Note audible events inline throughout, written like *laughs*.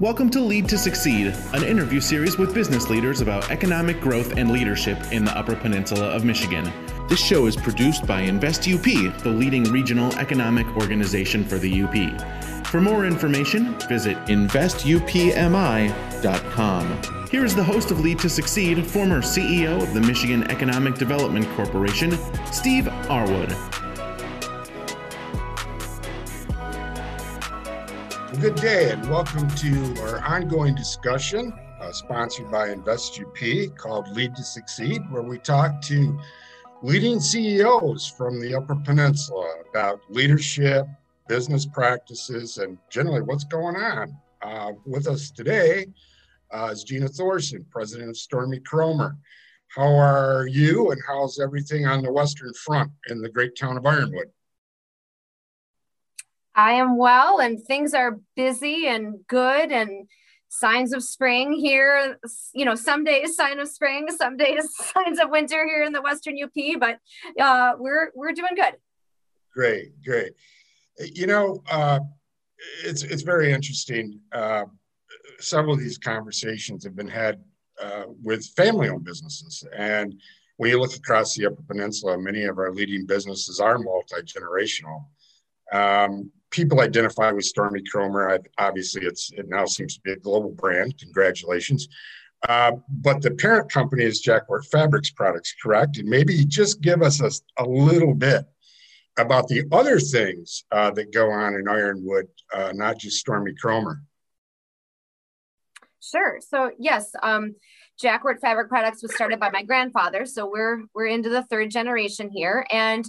Welcome to Lead to Succeed, an interview series with business leaders about economic growth and leadership in the Upper Peninsula of Michigan. This show is produced by Invest UP, the leading regional economic organization for the UP. For more information, visit investupmi.com. Here is the host of Lead to Succeed, former CEO of the Michigan Economic Development Corporation, Steve Arwood. Good day and welcome to our ongoing discussion uh, sponsored by Invest UP called Lead to Succeed, where we talk to leading CEOs from the Upper Peninsula about leadership, business practices, and generally what's going on. Uh, with us today uh, is Gina Thorson, president of Stormy Kromer. How are you and how's everything on the Western Front in the great town of Ironwood? I am well, and things are busy and good, and signs of spring here. You know, some days sign of spring, some days *laughs* signs of winter here in the Western UP, but uh, we're we're doing good. Great, great. You know, uh, it's it's very interesting. Uh, several of these conversations have been had uh, with family-owned businesses, and when you look across the Upper Peninsula, many of our leading businesses are multi-generational. Um, people identify with Stormy Kromer. obviously, it's it now seems to be a global brand. Congratulations. Uh, but the parent company is Jacquart Fabrics Products, correct? And maybe just give us a, a little bit about the other things uh, that go on in Ironwood, uh, not just Stormy Kromer. Sure. So yes, um, Jacquart Fabric Products was started by my grandfather. So we're we're into the third generation here, and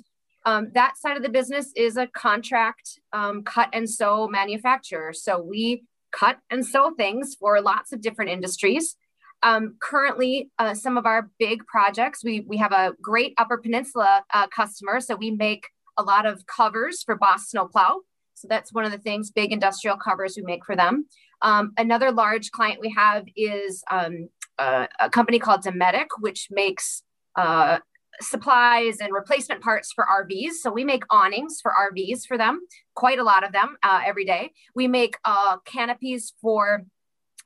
um, that side of the business is a contract um, cut and sew manufacturer. So we cut and sew things for lots of different industries. Um, currently, uh, some of our big projects, we, we have a great Upper Peninsula uh, customer. So we make a lot of covers for Boss Snowplow. So that's one of the things, big industrial covers we make for them. Um, another large client we have is um, a, a, company called Dometic, which makes uh, supplies and replacement parts for RVs. So we make awnings for RVs for them, quite a lot of them uh, every day. We make uh, canopies for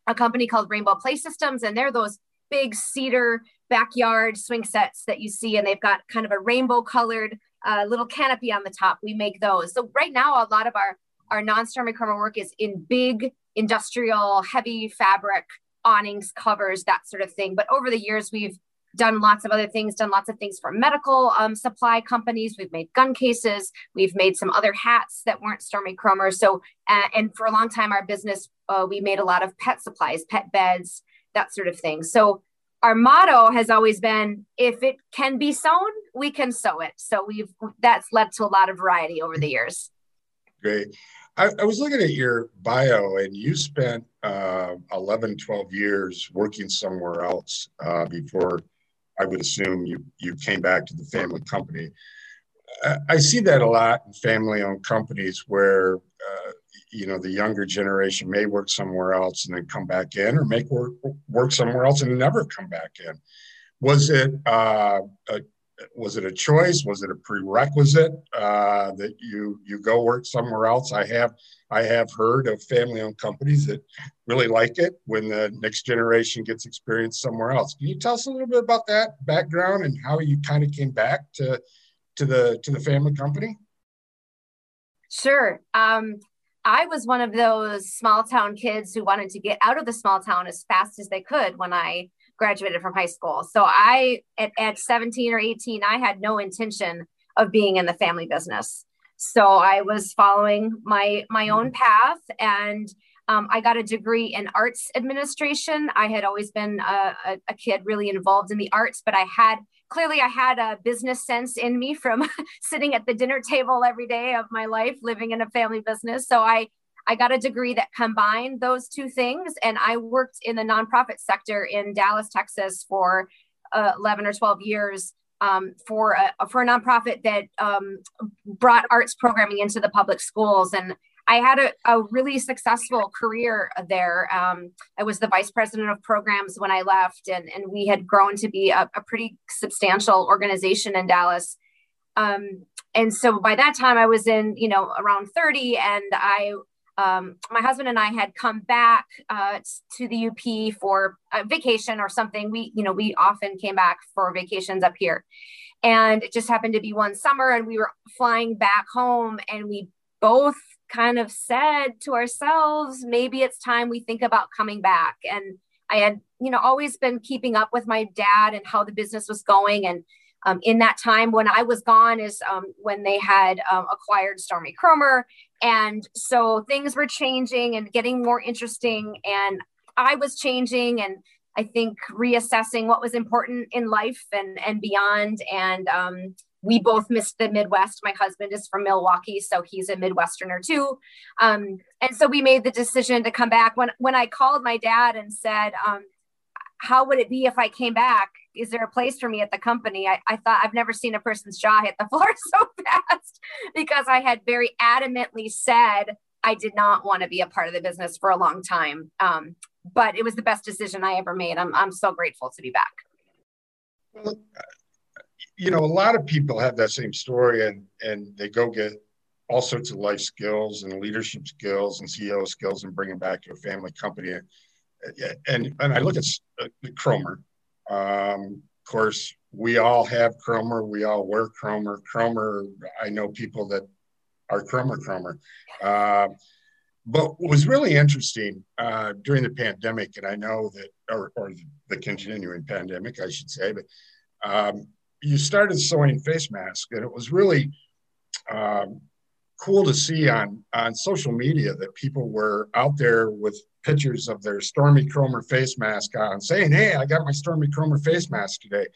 a company called Rainbow Play Systems, and they're those big cedar backyard swing sets that you see, and they've got kind of a rainbow colored uh, little canopy on the top. We make those. So right now, a lot of our our non-stormy Kromer work is in big industrial heavy fabric awnings, covers, that sort of thing. But over the years, we've done lots of other things, done lots of things for medical um, supply companies. We've made gun cases. We've made some other hats that weren't Stormy Kromer. So, uh, and for a long time, our business, uh, we made a lot of pet supplies, pet beds, that sort of thing. So, our motto has always been if it can be sewn, we can sew it. So, we've that's led to a lot of variety over the years. Great. I, I was looking at your bio, and you spent uh, 11, 12 years working somewhere else uh, before I would assume you you came back to the family company. I see that a lot in family-owned companies where uh, you know the younger generation may work somewhere else and then come back in, or make work work somewhere else and never come back in. Was it uh, a, was it a choice? Was it a prerequisite uh, that you you go work somewhere else? I have I have heard of family-owned companies that really like it when the next generation gets experience somewhere else. Can you tell us a little bit about that background and how you kind of came back to to the to the family company? Sure. Um, I was one of those small town kids who wanted to get out of the small town as fast as they could when I graduated from high school. So I, at, at 17 or 18, I had no intention of being in the family business. So I was following my my own path, and um, I got a degree in arts administration. I had always been a, a, a kid really involved in the arts, but I had clearly I had a business sense in me from *laughs* sitting at the dinner table every day of my life, living in a family business. So I I got a degree that combined those two things, and I worked in the nonprofit sector in Dallas, Texas, for uh, 11 or 12 years um, for a for a nonprofit that um, brought arts programming into the public schools. And I had a, a really successful career there. Um, I was the vice president of programs when I left, and, and we had grown to be a, a pretty substantial organization in Dallas. Um, and so by that time, I was in, you know, around 30, and I um, my husband and I had come back uh, to the UP for a vacation or something. We, you know, we often came back for vacations up here. And it just happened to be one summer, and we were flying back home, and we both kind of said to ourselves, maybe it's time we think about coming back. And I had, you know, always been keeping up with my dad and how the business was going. And um, in that time when I was gone is um, when they had um, acquired Stormy Kromer. And so things were changing and getting more interesting. And I was changing and I think reassessing what was important in life and, and beyond. And um, we both missed the Midwest. My husband is from Milwaukee, so he's a Midwesterner too. Um, and so we made the decision to come back. When when I called my dad and said, um, "How would it be if I came back? Is there a place for me at the company?" I, I thought I've never seen a person's jaw hit the *laughs* floor so fast because I had very adamantly said I did not want to be a part of the business for a long time. Um, but it was the best decision I ever made. I'm I'm so grateful to be back. Well, you know, a lot of people have that same story and and they go get all sorts of life skills and leadership skills and CEO skills and bring them back to a family company. And and I look at uh, Kromer. Um, of course, we all have Kromer. We all wear Kromer. Kromer. I know people that are Kromer Kromer. Uh, but what was really interesting uh, during the pandemic, and I know that, or, or the continuing pandemic, I should say, but um, you started sewing face masks, and it was really um, cool to see on on social media that people were out there with pictures of their Stormy Kromer face mask on, saying, "Hey, I got my Stormy Kromer face mask today."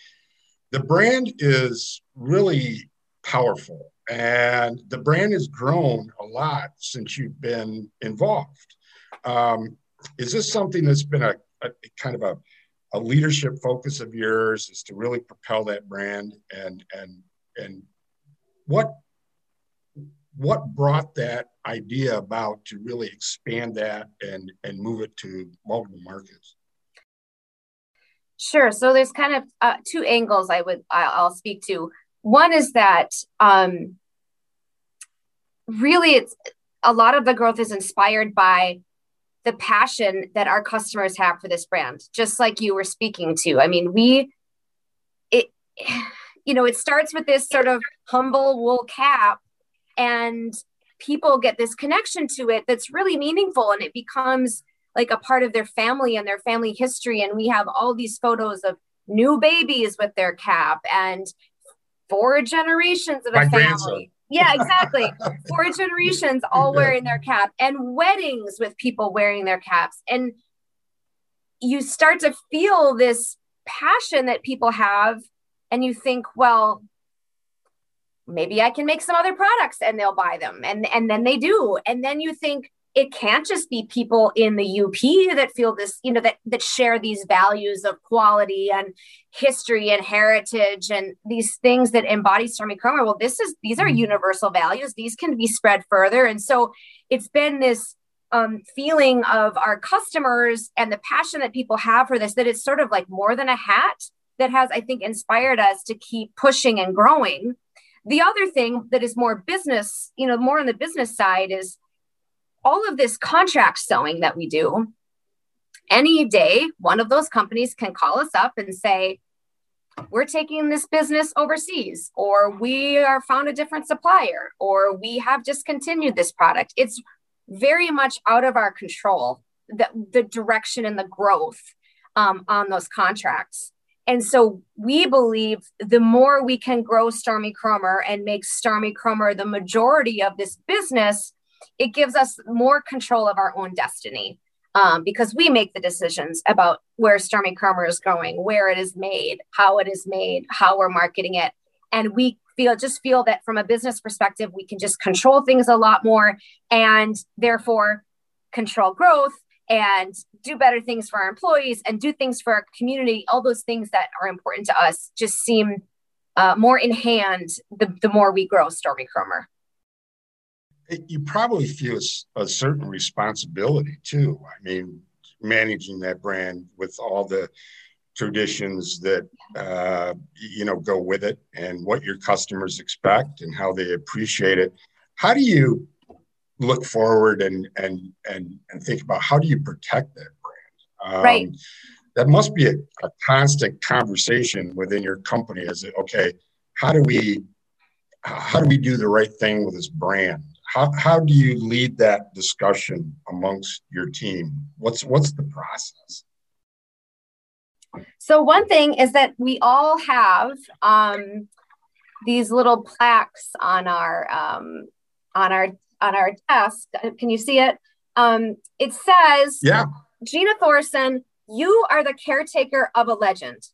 The brand is really powerful, and the brand has grown a lot since you've been involved. Um, is this something that's been a, a kind of a a leadership focus of yours is to really propel that brand and and and what what brought that idea about to really expand that and and move it to multiple markets? Sure. So there's kind of uh, two angles i would i'll speak to. One is that um really it's a lot of the growth is inspired by the passion that our customers have for this brand just like you were speaking to. I mean we it *sighs* you know it starts with this sort of humble wool cap and people get this connection to it that's really meaningful and it becomes like a part of their family and their family history and we have all these photos of new babies with their cap and four generations of a family. Yeah, exactly. Four generations *laughs* all wearing their cap and weddings with people wearing their caps. And you start to feel this passion that people have. And you think, well, maybe I can make some other products and they'll buy them. And, and then they do. And then you think, it can't just be people in the UP that feel this, you know, that that share these values of quality and history and heritage and these things that embody Stormy Kromer. Well, this is these are mm-hmm. universal values. These can be spread further. And so it's been this um, feeling of our customers and the passion that people have for this, that it's sort of like more than a hat that has, I think, inspired us to keep pushing and growing. The other thing that is more business, you know, more on the business side is all of this contract sewing that we do, any day, one of those companies can call us up and say, we're taking this business overseas, or we are found a different supplier, or we have discontinued this product. It's very much out of our control, the, the direction and the growth um, on those contracts. And so we believe the more we can grow Stormy Kromer and make Stormy Kromer the majority of this business, it gives us more control of our own destiny um, because we make the decisions about where Stormy Kromer is going, where it is made, how it is made, how we're marketing it. And we feel just feel that from a business perspective, we can just control things a lot more and therefore control growth and do better things for our employees and do things for our community. All those things that are important to us just seem uh, more in hand the, the more we grow Stormy Kromer you probably feel a, certain responsibility too. I mean, managing that brand with all the traditions that uh, you know go with it and what your customers expect and how they appreciate it. How do you look forward and and and and think about how do you protect that brand? Um, right that must be a, a, constant conversation within your company. Is it okay how do we how do we do the right thing with this brand? How, how do you lead that discussion amongst your team? What's what's the process? So one thing is that we all have um, these little plaques on our um, on our on our desk. Can you see it? Um, it says, "Yeah, Gina Thorson, you are the caretaker of a legend,"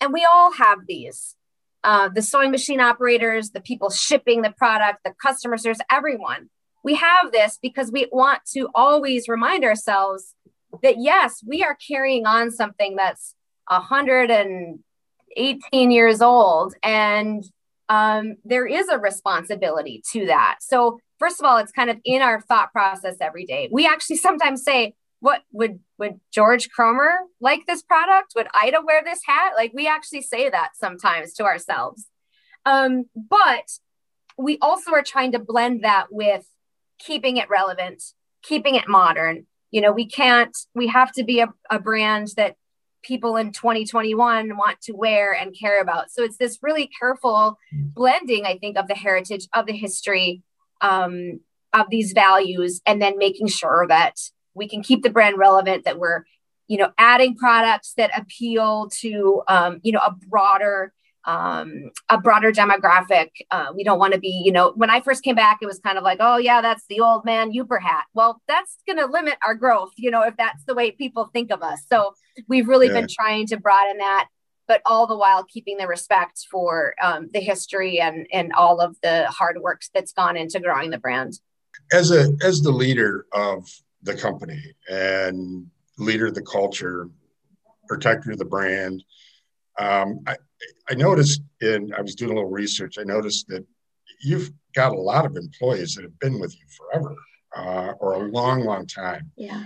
and we all have these. Uh, the sewing machine operators, the people shipping the product, the customers, there's everyone. We have this because we want to always remind ourselves that yes, we are carrying on something that's 118 years old, and um, there is a responsibility to that. So, first of all, it's kind of in our thought process every day. We actually sometimes say, "What would would George Kromer like this product? Would Ida wear this hat?" Like we actually say that sometimes to ourselves. Um, but we also are trying to blend that with keeping it relevant, keeping it modern, you know we can't we have to be a, a brand that people in 2021 want to wear and care about so it's this really careful blending i think of the heritage of the history um, of these values and then making sure that we can keep the brand relevant that we're you know adding products that appeal to um, you know a broader um, a broader demographic. Uh, we don't want to be, you know, when I first came back, it was kind of like, oh, yeah, that's the old man Yooper hat. Well, that's going to limit our growth, you know, if that's the way people think of us. So we've really yeah. been trying to broaden that, but all the while keeping the respect for um, the history and, and all of the hard work that's gone into growing the brand. As a as the leader of the company and leader of the culture, protector of the brand, um, I, I noticed in I was doing a little research. I noticed that you've got a lot of employees that have been with you forever uh, or a long, long time. Yeah.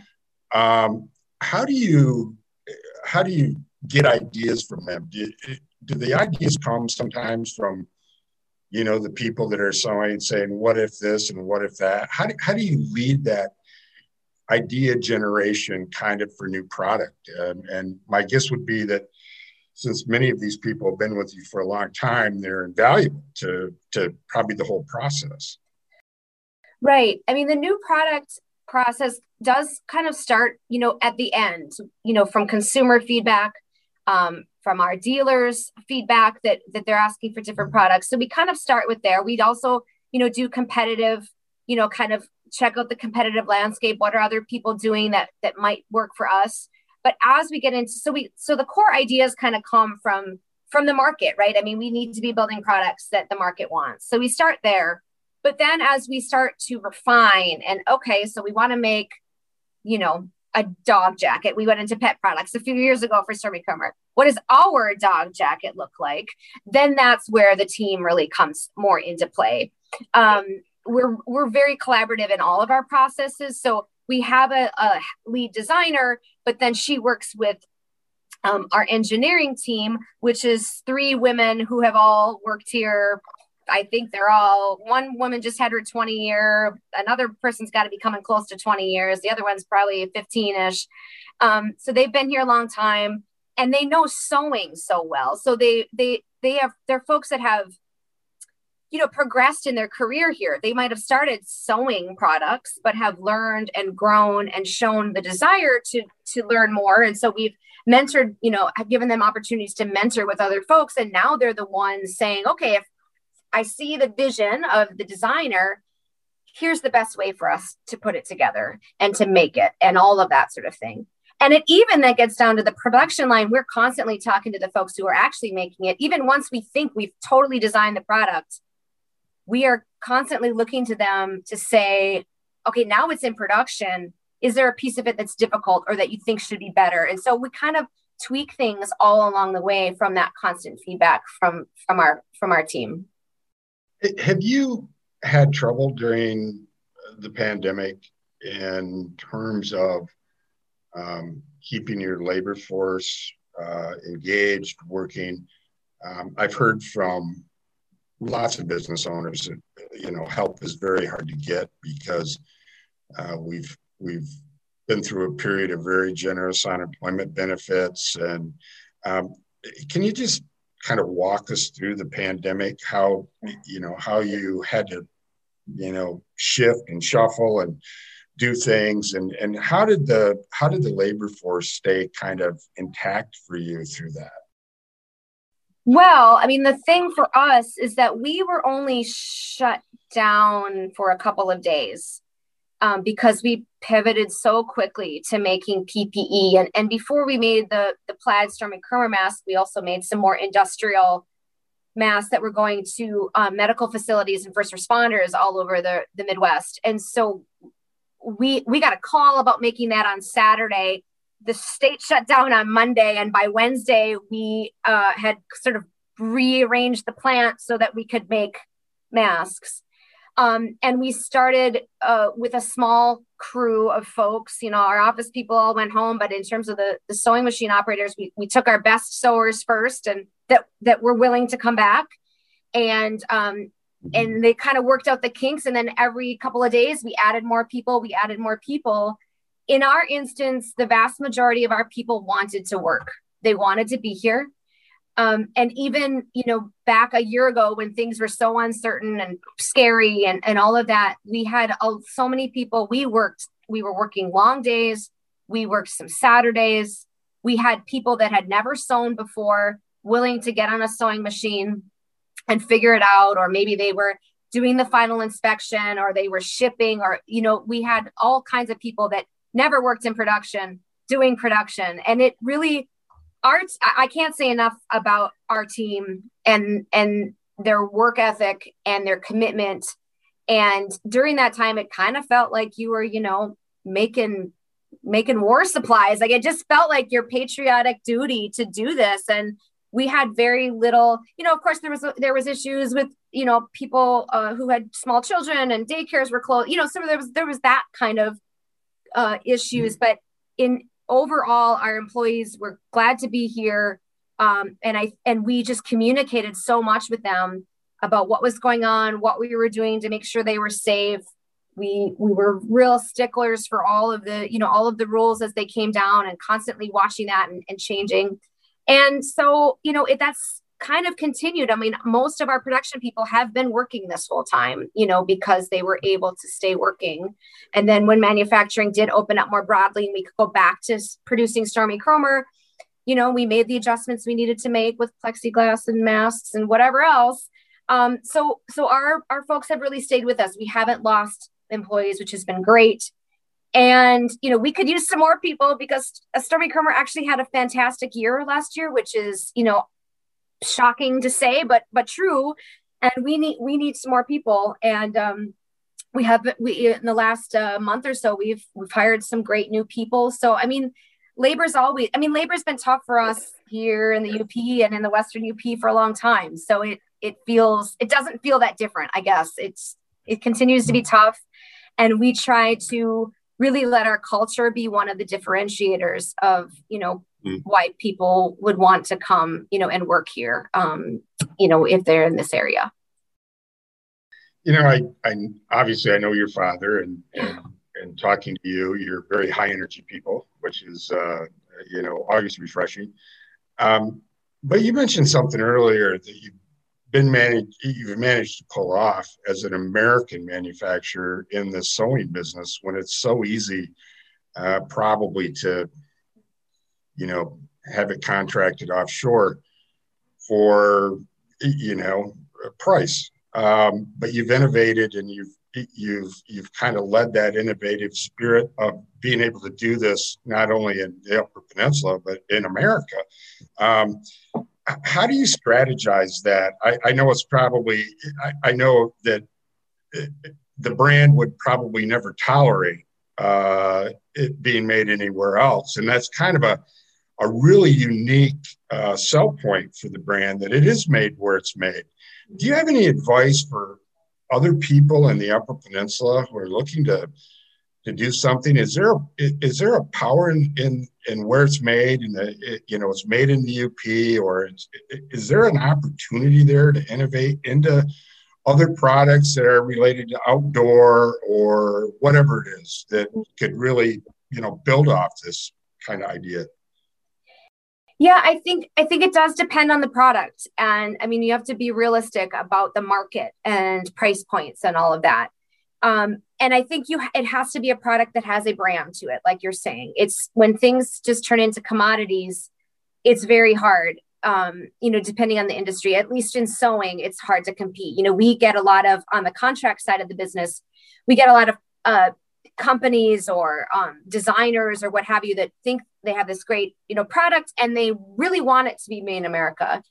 Um, how do you how do you get ideas from them? Do, do the ideas come sometimes from you know the people that are sewing saying what if this and what if that? How do, how do you lead that idea generation kind of for new product? Um, and my guess would be that since many of these people have been with you for a long time, they're invaluable to, to probably the whole process. Right. I mean, the new product process does kind of start, you know, at the end, you know, from consumer feedback, um, from our dealers feedback that that they're asking for different products. So we kind of start with there. We'd also, you know, do competitive, you know, kind of check out the competitive landscape. What are other people doing that that might work for us? But as we get into so we so the core ideas kind of come from from the market, right? I mean, we need to be building products that the market wants. So we start there. But then as we start to refine and okay, so we want to make, you know, a dog jacket. We went into pet products a few years ago for Stormy Kromer. What does our dog jacket look like? Then that's where the team really comes more into play. Um, we're we're very collaborative in all of our processes. So we have a, a lead designer, but then she works with um, our engineering team, which is three women who have all worked here. I think they're all one woman just had her 20 year, another person's got to be coming close to 20 years, the other one's probably 15 ish. Um, so they've been here a long time and they know sewing so well. So they they they have they're folks that have you know progressed in their career here they might have started sewing products but have learned and grown and shown the desire to to learn more and so we've mentored you know have given them opportunities to mentor with other folks and now they're the ones saying okay if i see the vision of the designer here's the best way for us to put it together and to make it and all of that sort of thing and it even that gets down to the production line we're constantly talking to the folks who are actually making it even once we think we've totally designed the product we are constantly looking to them to say, okay, now it's in production. Is there a piece of it that's difficult or that you think should be better? And so we kind of tweak things all along the way from that constant feedback from from our from our team. Have you had trouble during the pandemic in terms of um, keeping your labor force uh, engaged, working? Um, I've heard from lots of business owners, that you know, help is very hard to get because uh, we've we've been through a period of very generous unemployment benefits. And um, can you just kind of walk us through the pandemic? How you know how you had to you know shift and shuffle and do things and and how did the how did the labor force stay kind of intact for you through that well, I mean, the thing for us is that we were only shut down for a couple of days um, because we pivoted so quickly to making PPE. And, and before we made the, the plaid Stormy Kromer mask, we also made some more industrial masks that were going to um, medical facilities and first responders all over the, the Midwest. And so we we got a call about making that on Saturday the state shut down on Monday, and by Wednesday, we uh, had sort of rearranged the plant so that we could make masks. Um, and we started uh, with a small crew of folks. You know, our office people all went home, but in terms of the, the sewing machine operators, we, we took our best sewers first, and that that were willing to come back. And um, and they kind of worked out the kinks. And then every couple of days, we added more people. We added more people in our instance, the vast majority of our people wanted to work. They wanted to be here. Um, and even, you know, back a year ago when things were so uncertain and scary and, and all of that, we had so many people. We worked, we were working long days. We worked some Saturdays. We had people that had never sewn before willing to get on a sewing machine and figure it out. Or maybe they were doing the final inspection or they were shipping or, you know, we had all kinds of people that never worked in production, doing production. And it really art I can't say enough about our team and and their work ethic and their commitment. And during that time, it kind of felt like you were, you know, making making war supplies. Like it just felt like your patriotic duty to do this. And we had very little, you know, of course there was there was issues with, you know, people uh, who had small children and daycares were closed, you know, so there was there was that kind of uh, issues, but in overall, our employees were glad to be here, um, and I and we just communicated so much with them about what was going on, what we were doing to make sure they were safe. We we were real sticklers for all of the you know all of the rules as they came down, and constantly watching that and, and changing. And so you know it, that's kind of continued. I mean, most of our production people have been working this whole time, you know, because they were able to stay working. And then when manufacturing did open up more broadly and we could go back to producing Stormy Kromer, you know, we made the adjustments we needed to make with plexiglass and masks and whatever else. Um, so, so our our folks have really stayed with us. We haven't lost employees, which has been great. And you know, we could use some more people because Stormy Kromer actually had a fantastic year last year, which is you know shocking to say, but but true. And we need we need some more people. And um, we have we in the last uh, month or so we've we've hired some great new people. So I mean, labor's always. I mean, labor's been tough for us here in the UP and in the Western UP for a long time. So it it feels it doesn't feel that different. I guess it's it continues to be tough, and we try to really let our culture be one of the differentiators of you know mm. why people would want to come, you know, and work here, um, you know, if they're in this area. You know, I, I obviously I know your father, and and, and talking to you, you're very high energy people, which is uh, you know always refreshing. Um, but you mentioned something earlier that you've been managed, you've managed to pull off as an American manufacturer in the sewing business when it's so easy, uh, probably to you know, have it contracted offshore for, you know, price. Um, but you've innovated and you've you've you've kind of led that innovative spirit of being able to do this not only in the Upper Peninsula but in America. Um, how do you strategize that? I, I know it's probably I, I, know that the brand would probably never tolerate uh, it being made anywhere else, and that's kind of a a really unique uh, sell point for the brand that it is made where it's made. Do you have any advice for other people in the Upper Peninsula who are looking to to do something? Is there is there a power in in, in where it's made and the you know it's made in the UP or is there an opportunity there to innovate into other products that are related to outdoor or whatever it is that could really you know build off this kind of idea? Yeah, I think I think it does depend on the product, and I mean you have to be realistic about the market and price points and all of that. Um, and I think you it has to be a product that has a brand to it, like you're saying. It's when things just turn into commodities, it's very hard. Um, you know, depending on the industry, at least in sewing, it's hard to compete. You know, we get a lot of on the contract side of the business, we get a lot of uh, companies or um, designers or what have you that think they have this great, you know, product and they really want it to be made in America.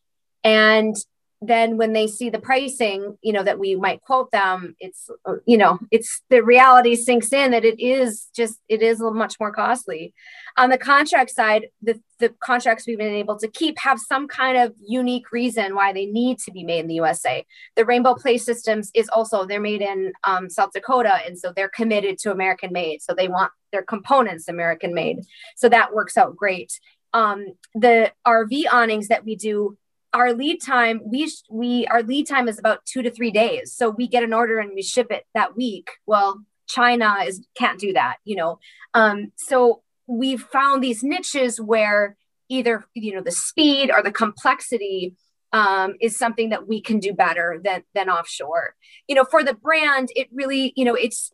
And then when they see the pricing you know that we might quote them it's you know it's the reality sinks in that it is just it is much more costly. On the contract side the the contracts we've been able to keep have some kind of unique reason why they need to be made in the usa the rainbow play systems is also they're made in um, south dakota and so they're committed to american made so they want their components american made. So that works out great. Um, the rv awnings that we do our lead time we we our lead time is about two to three days. So we get an order and we ship it that week. Well china is can't do that you know? Um, so we've found these niches where either you know the speed or the complexity um, is something that we can do better than than offshore. You know for the brand it really you know it's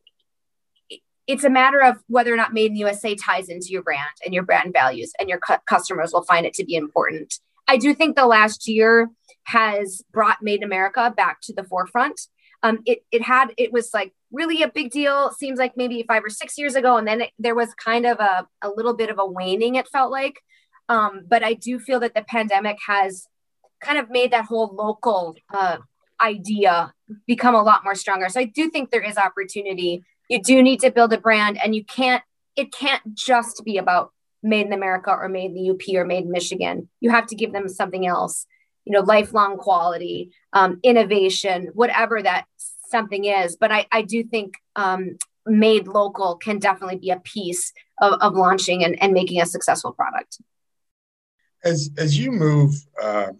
it's a matter of whether or not made in usa ties into your brand and your brand values and your cu- customers will find it to be important I do think the last year has brought Made in America back to the forefront. Um, it it had it was like really a big deal. Seems like maybe five or six years ago, and then it, there was kind of a a little bit of a waning. It felt like, um, but I do feel that the pandemic has kind of made that whole local uh, idea become a lot more stronger. So I do think there is opportunity. You do need to build a brand, and you can't. It can't just be about made in America or made in the UP or made in Michigan. You have to give them something else, you know, lifelong quality, um, innovation, whatever that something is. But I, I do think um, made local can definitely be a piece of, of launching and, and making a successful product. As, as you move, uh,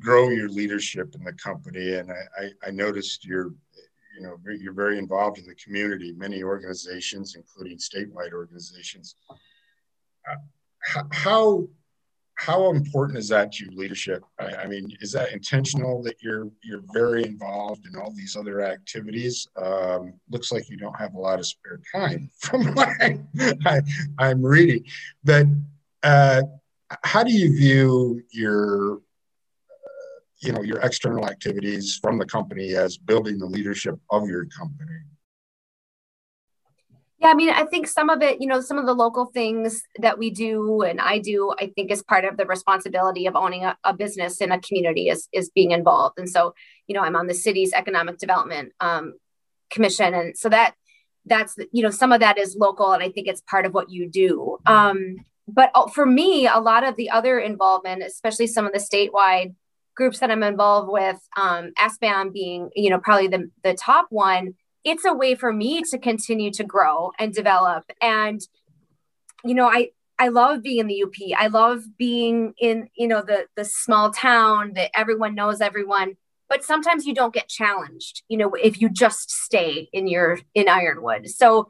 grow your leadership in the company, and I, I, I noticed you're you know you're very involved in the community many organizations including statewide organizations. Uh, how how important is that to leadership? I, I, mean is that intentional that you're you're very involved in all these other activities? Um, looks like you don't have a lot of spare time *laughs* from what I, am reading. But uh, how do you view your you know your external activities from the company as building the leadership of your company? Yeah i mean i think some of it you know some of the local things that we do and i do i think is part of the responsibility of owning a, a business in a community is is being involved. And so you know i'm on the city's economic development um, commission. And so that that's you know some of that is local and i think it's part of what you do. Um, but uh, for me a lot of the other involvement especially some of the statewide groups that I'm involved with, um, SBAM being, you know, probably the, the top one, it's a way for me to continue to grow and develop. And, you know, I, I love being in the UP. I love being in, you know, the the small town that everyone knows everyone. But sometimes you don't get challenged, you know, if you just stay in your in Ironwood. So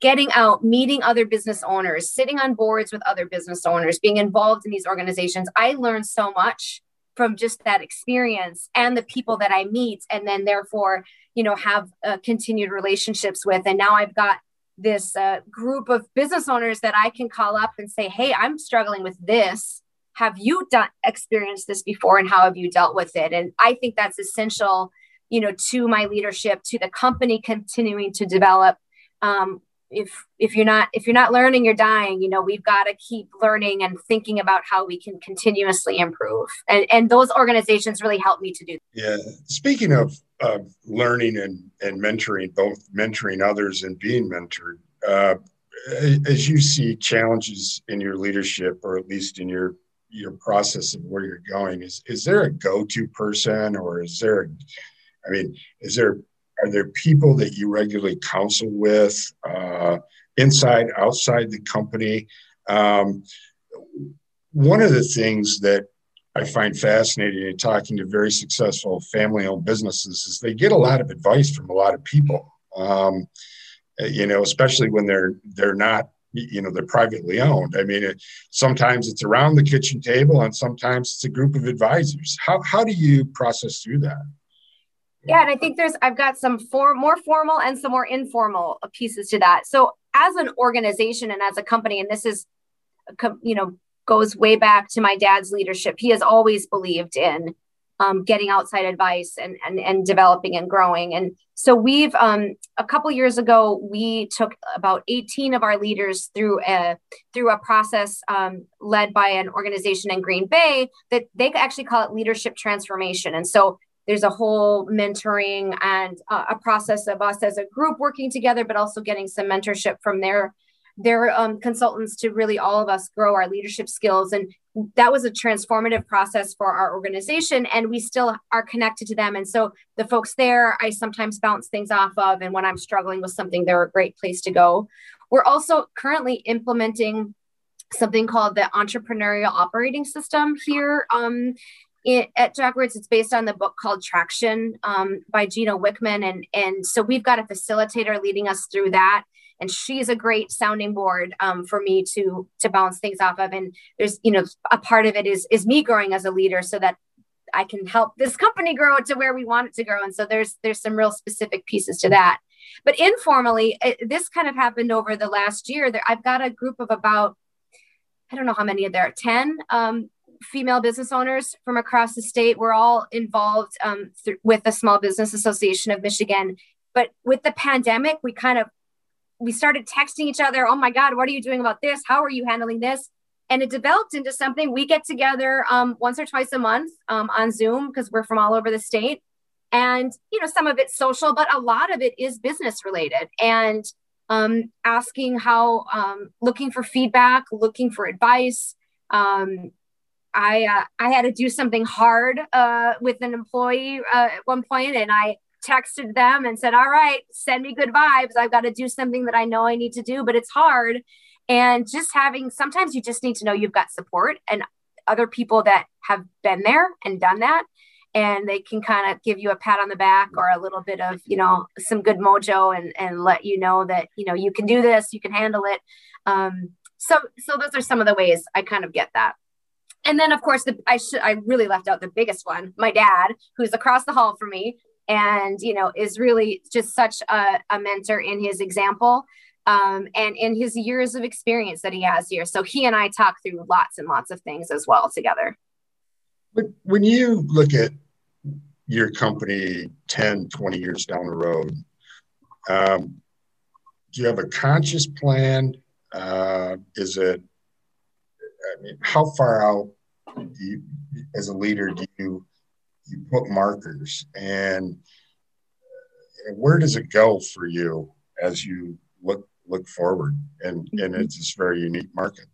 getting out, meeting other business owners, sitting on boards with other business owners, being involved in these organizations, I learned so much from just that experience and the people that I meet, and then therefore, you know, have uh, continued relationships with. And now I've got this uh, group of business owners that I can call up and say, "Hey, I'm struggling with this. Have you done experienced this before, and how have you dealt with it?" And I think that's essential, you know, to my leadership, to the company continuing to develop. Um, if if you're not if you're not learning you're dying you know we've got to keep learning and thinking about how we can continuously improve and and those organizations really help me to do that. yeah speaking of of learning and and mentoring both mentoring others and being mentored uh, as you see challenges in your leadership or at least in your your process of where you're going is is there a go-to person or is there i mean is there are there people that you regularly counsel with uh, inside, outside the company? Um, one of the things that I find fascinating in talking to very successful family owned businesses is they get a lot of advice from a lot of people. Um, you know, especially when they're they're not you know they're privately owned. I mean, it, sometimes it's around the kitchen table, and sometimes it's a group of advisors. How how do you process through that? Yeah, and I think there's I've got some for, more formal and some more informal pieces to that. So as an organization and as a company, and this is you know goes way back to my dad's leadership. He has always believed in um, getting outside advice and, and and developing and growing. And so we've um, a couple years ago we took about 18 of our leaders through a through a process um, led by an organization in Green Bay that they actually call it leadership transformation. And so there's a whole mentoring and uh, a process of us as a group working together, but also getting some mentorship from their their um, consultants to really all of us grow our leadership skills. And that was a transformative process for our organization. And we still are connected to them. And so the folks there, I sometimes bounce things off of. And when I'm struggling with something, they're a great place to go. We're also currently implementing something called the entrepreneurial operating system here um, it, at Jacquart's. It's based on the book called Traction um, by Gino Wickman, and and so we've got a facilitator leading us through that. And she's a great sounding board um, for me to to bounce things off of. And there's you know a part of it is is me growing as a leader so that i can help this company grow to where we want it to grow. And so there's there's some real specific pieces to that. But informally it, this kind of happened over the last year. There i've got a group of about i don't know how many of there are 10 um, female business owners from across the state we're all involved um, th- with the small business association of michigan but with the pandemic we kind of we started texting each other, oh my God, what are you doing about this? How are you handling this? And it developed into something we get together um, once or twice a month um, on Zoom because we're from all over the state. And, you know, some of it's social, but a lot of it is business related and um, asking how, um, looking for feedback, looking for advice. Um, I, uh, I had to do something hard uh, with an employee uh, at one point, and I texted them and said, All right, send me good vibes. I've got to do something that I know I need to do, but it's hard. And just having sometimes you just need to know you've got support and other people that have been there and done that. And they can kind of give you a pat on the back or a little bit of, you know, some good mojo and, and let you know that, you know, you can do this, you can handle it. Um, so, so those are some of the ways I kind of get that. And then, of course, the, I should I really left out the biggest one. My dad, who's across the hall from me, and you know is really just such a, a mentor in his example um, and in his years of experience that he has here so he and i talk through lots and lots of things as well together when you look at your company 10 20 years down the road um, do you have a conscious plan uh, is it i mean how far out do you as a leader do you you put markers? And where does it go for you as you look look forward? And and mm-hmm. it's this very unique market.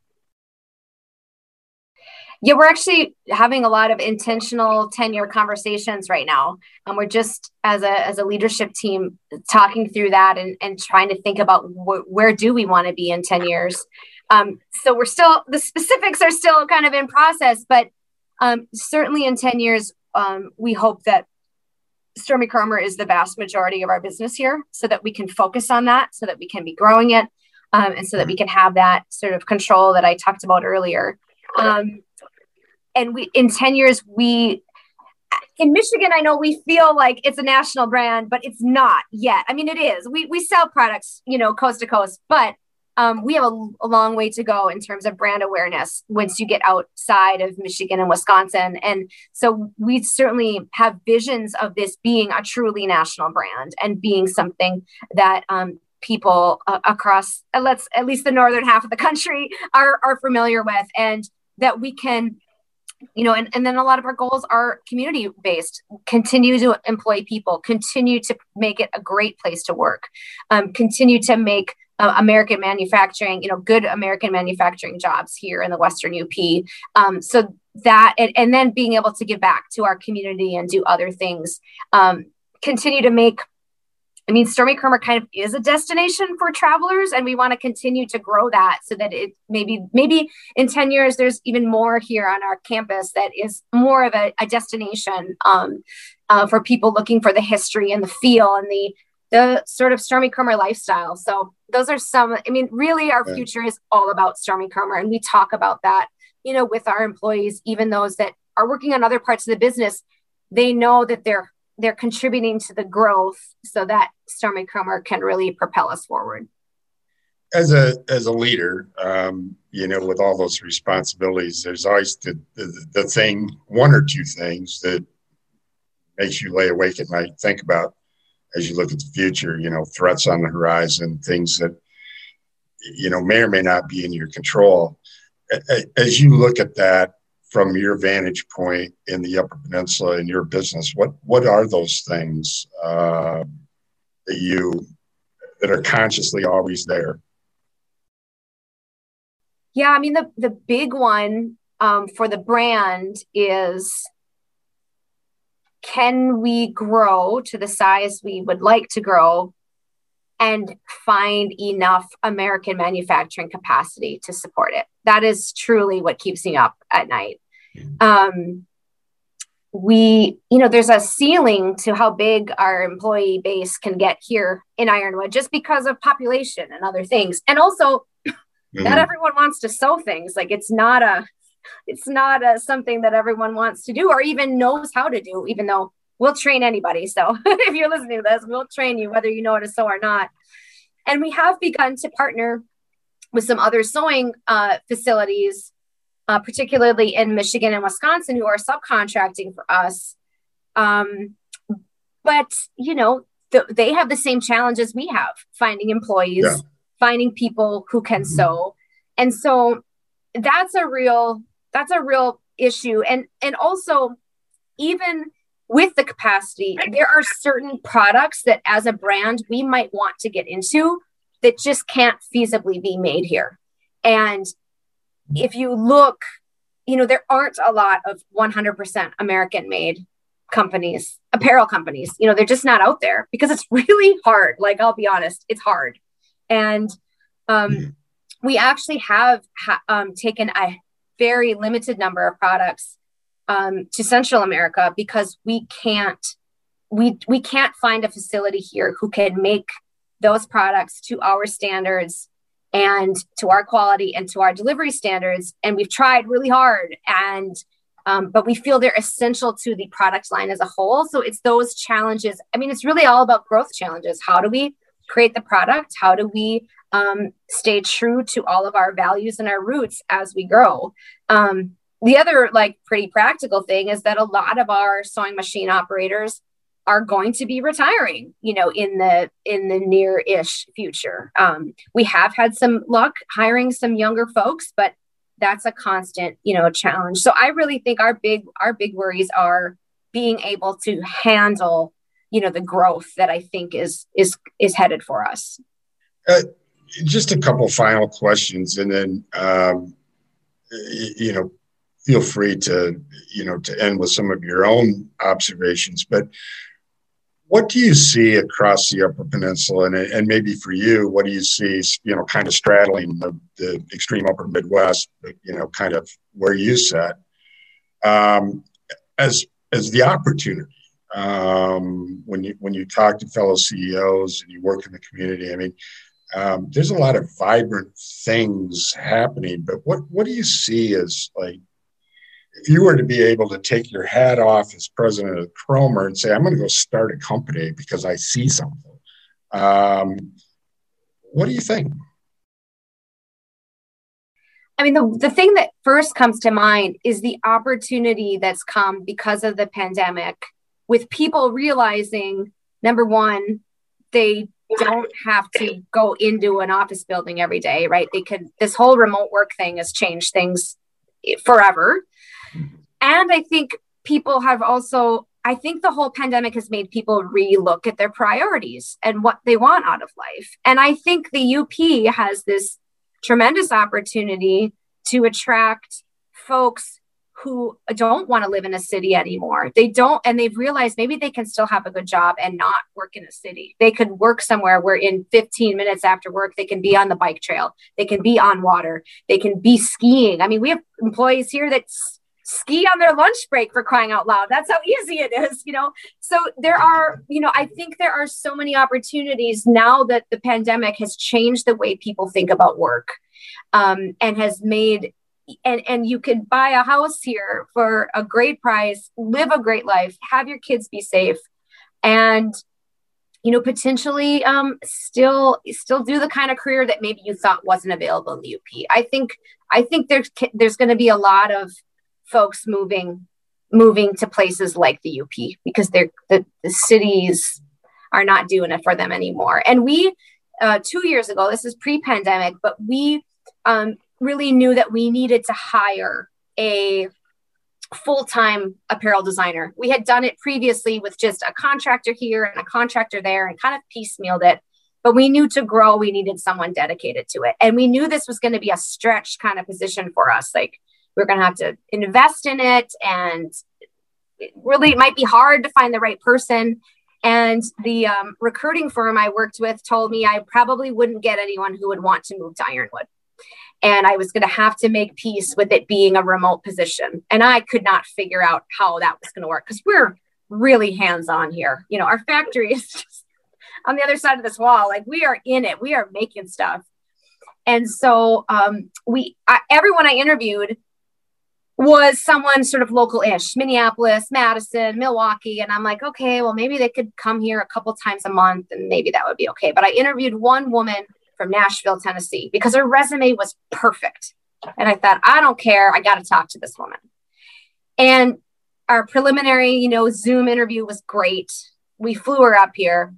Yeah we're actually having a lot of intentional 10 year conversations right now. And we're just as a as a leadership team talking through that and, and trying to think about wh- where do we want to be in 10 years um, so we're still the specifics are still kind of in process but um, certainly in 10 years um, we hope that Stormy Kromer is the vast majority of our business here so that we can focus on that, so that we can be growing it, um, and so that we can have that sort of control that I talked about earlier. Um, and we, in 10 years, we, in Michigan, I know we feel like it's a national brand, but it's not yet. I mean, it is. We, we sell products, you know, coast to coast, but um, we have a, a, long way to go in terms of brand awareness once you get outside of Michigan and Wisconsin. And so we certainly have visions of this being a truly national brand and being something that um, people uh, across uh, let's at least the northern half of the country *laughs* are, are familiar with and that we can you know and, and then a lot of our goals are community based continue to employ people continue to make it a great place to work um, continue to make uh, American manufacturing, you know, good American manufacturing jobs here in the Western UP. Um, so that, and, and, then being able to give back to our community and do other things, um, continue to make I mean, Stormy Kromer kind of is a destination for travelers, and we want to continue to grow that so that it maybe maybe in ten years there's even more here on our campus that is more of a, a destination um, uh, for people looking for the history and the feel and the the sort of Stormy Kromer lifestyle. So those are some. I mean, really, our future is all about Stormy Kromer, and we talk about that, you know, with our employees, even those that are working on other parts of the business. They know that they're they're contributing to the growth so that Stormy Kromer can really propel us forward. As a as a leader, um, you know, with all those responsibilities, there's always the, the the thing, one or two things that makes you lay awake at night, think about as you look at the future. You know, threats on the horizon, things that you know may or may not be in your control. As you look at that, from your vantage point in the Upper Peninsula in your business, what what are those things uh, that you that are consciously always there? Yeah, I mean the the big one um, for the brand is can we grow to the size we would like to grow and find enough American manufacturing capacity to support it. That is truly what keeps me up at night. Um, we, you know, there's a ceiling to how big our employee base can get here in Ironwood just because of population and other things. And also, mm-hmm. not everyone wants to sew things. Like it's not a, it's not a, something that everyone wants to do or even knows how to do, even though we'll train anybody. So *laughs* if you're listening to this, we'll train you whether you know how to sew or not. And we have begun to partner with some other sewing uh, facilities, uh, particularly in Michigan and Wisconsin, who are subcontracting for us. Um, but you know, th- they have the same challenges we have: finding employees, yeah. finding people who can mm-hmm. sew, and so that's a real that's a real issue. And and also, even with the capacity, there are certain products that as a brand we might want to get into that just can't feasibly be made here. And if you look, you know, there aren't a lot of 100% American made companies, apparel companies. You know, they're just not out there because it's *laughs* really hard. Like, I'll be honest, it's hard. And um, mm-hmm. we actually have ha- um, taken a very limited number of products um, to Central America because we can't we we can't find a facility here who can make those products to our standards and to our quality and to our delivery standards. And we've tried really hard and um, but we feel they're essential to the product line as a whole. So it's those challenges. I mean, it's really all about growth challenges. How do we create the product? How do we um, stay true to all of our values and our roots as we grow? Um, the other like pretty practical thing is that a lot of our sewing machine operators are going to be retiring you know in the in the near-ish future um, we have had some luck hiring some younger folks but that's a constant you know challenge so i really think our big our big worries are being able to handle you know the growth that i think is is is headed for us. Uh, just a couple final questions and then um, you know feel free to you know to end with some of your own observations but what do you see across the upper peninsula? And, and maybe for you what do you see you know kind of straddling the, the extreme upper midwest you know kind of where you set um, as as the opportunity um, when you when you talk to fellow ceos and you work in the community i mean um, there's a lot of vibrant things happening but what what do you see as like if you were to be able to take your hat off as president of Kromer and say, I'm going to go start a company because I see something, um, what do you think? I mean, the, the thing that first comes to mind is the opportunity that's come because of the pandemic, with people realizing number one, they don't have to go into an office building every day, right? They could, this whole remote work thing has changed things forever. And I think people have also, I think the whole pandemic has made people relook at their priorities and what they want out of life. And I think the UP has this tremendous opportunity to attract folks who don't want to live in a city anymore. They don't, and they've realized maybe they can still have a good job and not work in a city. They could work somewhere where in 15 minutes after work, they can be on the bike trail, they can be on water, they can be skiing. I mean, we have employees here that ski on their lunch break for crying out loud. That's how easy it is, you know? So there are, you know, I think there are so many opportunities now that the pandemic has changed the way people think about work um, and has made and and you can buy a house here for a great price live a great life have your kids be safe and you know potentially um, still still do the kind of career that maybe you thought wasn't available in the up i think i think there's there's going to be a lot of folks moving moving to places like the up because they're the, the cities are not doing it for them anymore. And we uh, two years ago this is pre-pandemic but we um, really knew that we needed to hire a full-time apparel designer. We had done it previously with just a contractor here and a contractor there and kind of piecemealed it. But we knew to grow, we needed someone dedicated to it. And we knew this was going to be a stretch kind of position for us. Like we we're going to have to invest in it and it really it might be hard to find the right person. And the um, recruiting firm I worked with told me I probably wouldn't get anyone who would want to move to Ironwood and I was going to have to make peace with it being a remote position. And I could not figure out how that was going to work because we're really hands on here. You know, our factory is *laughs* just on the other side of this wall. Like we are in it, we are making stuff. And so um, we, I, everyone I interviewed was someone sort of local-ish, Minneapolis, Madison, Milwaukee, and I'm like, okay, well maybe they could come here a couple times a month, and maybe that would be okay. But I interviewed one woman from Nashville, Tennessee, because her resume was perfect. And I thought, I don't care. I got to talk to this woman. And our preliminary, you know, Zoom interview was great. We flew her up here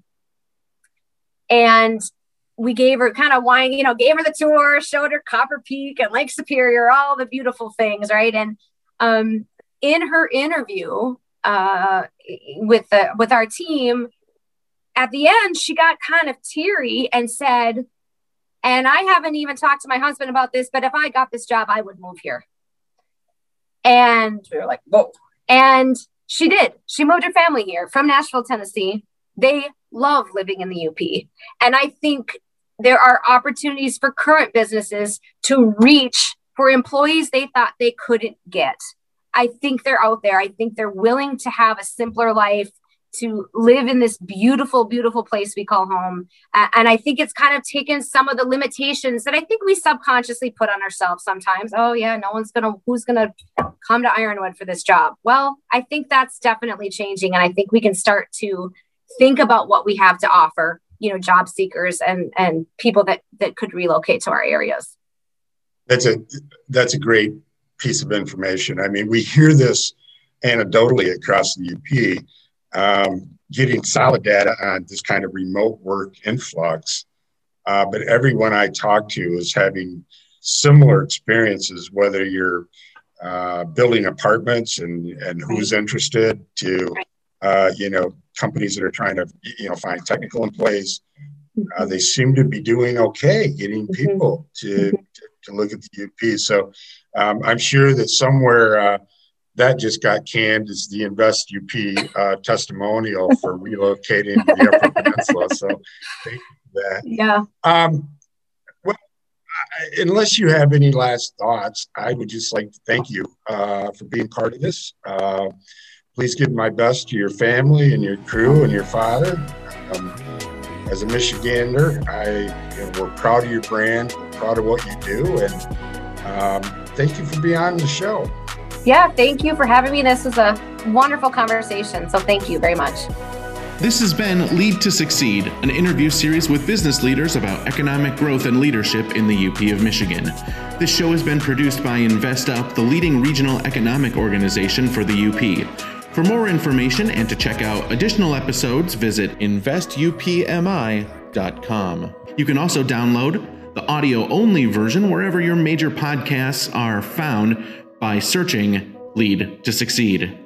and we gave her kind of wine, you know, gave her the tour, showed her Copper Peak and Lake Superior, all the beautiful things, right? And um, in her interview uh, with the with our team, at the end, she got kind of teary and said, and I haven't even talked to my husband about this, but if I got this job, I would move here. And we were like, whoa. And she did. She moved her family here from Nashville, Tennessee. They love living in the UP. And I think there are opportunities for current businesses to reach for employees they thought they couldn't get. I think they're out there. I think they're willing to have a simpler life to live in this beautiful, beautiful place we call home. And I think it's kind of taken some of the limitations that I think we subconsciously put on ourselves sometimes. Oh, yeah, no one's going to, who's going to come to Ironwood for this job? Well, I think that's definitely changing. And I think we can start to think about what we have to offer, you know, job seekers and, and people that, that could relocate to our areas. That's a, that's a great piece of information. I mean, we hear this anecdotally across the UP um, getting solid data on this kind of remote work influx. Uh, but everyone I talk to is having similar experiences, whether you're uh, building apartments and, and who's interested to, uh, you know, companies that are trying to, you know, find technical employees. Uh, they seem to be doing okay getting mm-hmm. people to, to, to look at the UP. So um, I'm sure that somewhere uh, that just got canned as the Invest UP uh, testimonial for relocating the Upper *laughs* Peninsula. So thank you for that. Yeah. Um, well, unless you have any last thoughts, I would just like to thank you uh, for being part of this. Uh, please give my best to your family and your crew and your father. Um, as a Michigander, I you know, we're proud of your brand, proud of what you do, and um, thank you for being on the show. Yeah, thank you for having me. This was a wonderful conversation. So thank you very much. This has been Lead to Succeed, an interview series with business leaders about economic growth and leadership in the UP of Michigan. This show has been produced by InvestUp, the leading regional economic organization for the UP. For more information and to check out additional episodes, visit investupmi.com. You can also download the audio only version wherever your major podcasts are found by searching Lead to Succeed.